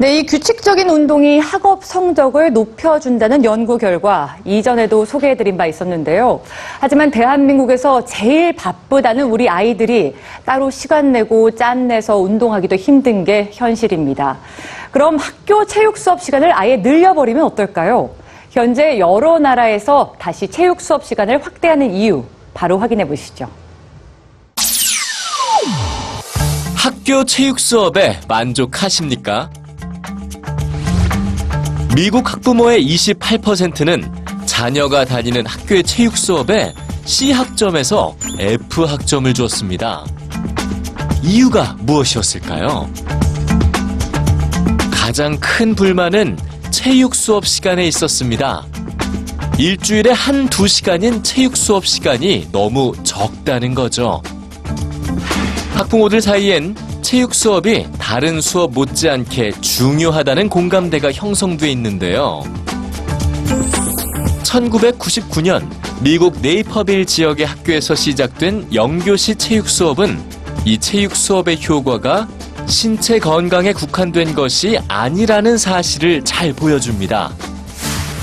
네, 이 규칙적인 운동이 학업 성적을 높여준다는 연구 결과 이전에도 소개해드린 바 있었는데요. 하지만 대한민국에서 제일 바쁘다는 우리 아이들이 따로 시간 내고 짠 내서 운동하기도 힘든 게 현실입니다. 그럼 학교 체육 수업 시간을 아예 늘려버리면 어떨까요? 현재 여러 나라에서 다시 체육 수업 시간을 확대하는 이유 바로 확인해 보시죠. 학교 체육 수업에 만족하십니까? 미국 학부모의 28%는 자녀가 다니는 학교의 체육 수업에 C 학점에서 F 학점을 줬습니다. 이유가 무엇이었을까요? 가장 큰 불만은 체육 수업 시간에 있었습니다. 일주일에 한 두 시간인 체육 수업 시간이 너무 적다는 거죠. 학부모들 사이엔 체육 수업이 다른 수업 못지않게 중요하다는 공감대가 형성돼 있는데요. 1999년 미국 네이퍼빌 지역의 학교에서 시작된 영교시 체육 수업은 이 체육 수업의 효과가 신체 건강에 국한된 것이 아니라는 사실을 잘 보여줍니다.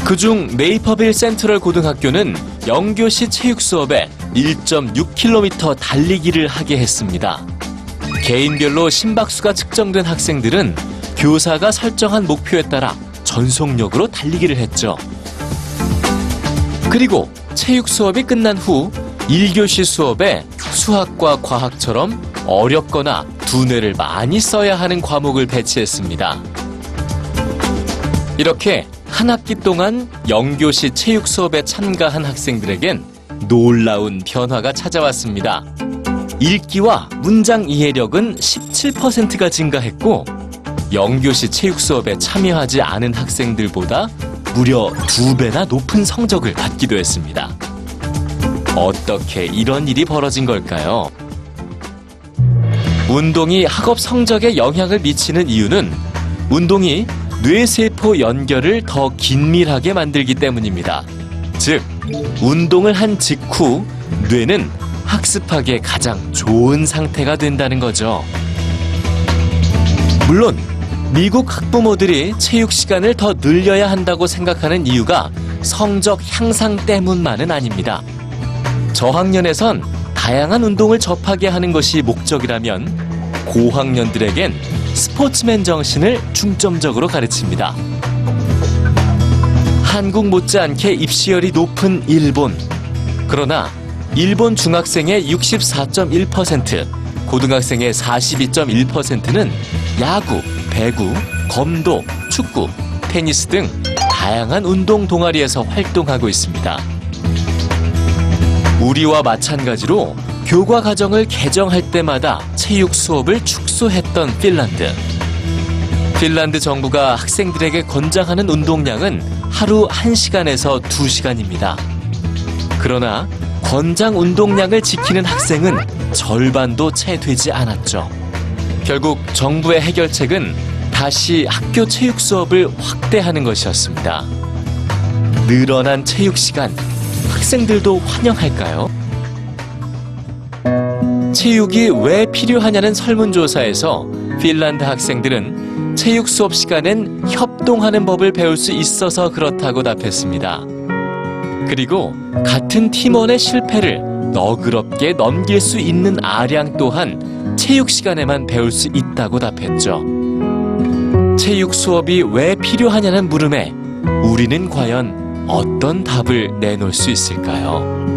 그중 네이퍼빌 센트럴 고등학교는 영교시 체육 수업에 1.6km 달리기를 하게 했습니다. 개인별로 심박수가 측정된 학생들은 교사가 설정한 목표에 따라 전속력으로 달리기를 했죠. 그리고 체육 수업이 끝난 후 1교시 수업에 수학과 과학처럼 어렵거나 두뇌를 많이 써야 하는 과목을 배치했습니다. 이렇게 한 학기 동안 영교시 체육 수업에 참가한 학생들에겐 놀라운 변화가 찾아왔습니다. 읽기와 문장 이해력은 17%가 증가했고 영교시 체육 수업에 참여하지 않은 학생들보다 무려 두 배나 높은 성적을 받기도 했습니다. 어떻게 이런 일이 벌어진 걸까요? 운동이 학업 성적에 영향을 미치는 이유는 운동이 뇌세포 연결을 더 긴밀하게 만들기 때문입니다. 즉, 운동을 한 직후 뇌는 학습하기에 가장 좋은 상태가 된다는 거죠. 물론 미국 학부모들이 체육 시간을 더 늘려야 한다고 생각하는 이유가 성적 향상 때문만은 아닙니다. 저학년에선 다양한 운동을 접하게 하는 것이 목적이라면 고학년들에겐 스포츠맨 정신을 중점적으로 가르칩니다. 한국 못지않게 입시열이 높은 일본. 그러나 일본 중학생의 64.1%, 고등학생의 42.1%는 야구, 배구, 검도, 축구, 테니스 등 다양한 운동 동아리에서 활동하고 있습니다. 우리와 마찬가지로 교과 과정을 개정할 때마다 체육 수업을 축소했던 핀란드. 핀란드 정부가 학생들에게 권장하는 운동량은 하루 1시간에서 2시간입니다. 그러나 권장 운동량을 지키는 학생은 절반도 채 되지 않았죠. 결국 정부의 해결책은 다시 학교 체육 수업을 확대하는 것이었습니다. 늘어난 체육 시간, 학생들도 환영할까요? 체육이 왜 필요하냐는 설문조사에서 핀란드 학생들은 체육 수업 시간엔 협동하는 법을 배울 수 있어서 그렇다고 답했습니다. 그리고 같 은 팀원의 실패를 너그럽게 넘길 수 있는 아량 또한 체육 시간에만 배울 수 있다고 답했죠. 체육 수업이 왜 필요하냐는 물음에 우리는 과연 어떤 답을 내놓을 수 있을까요?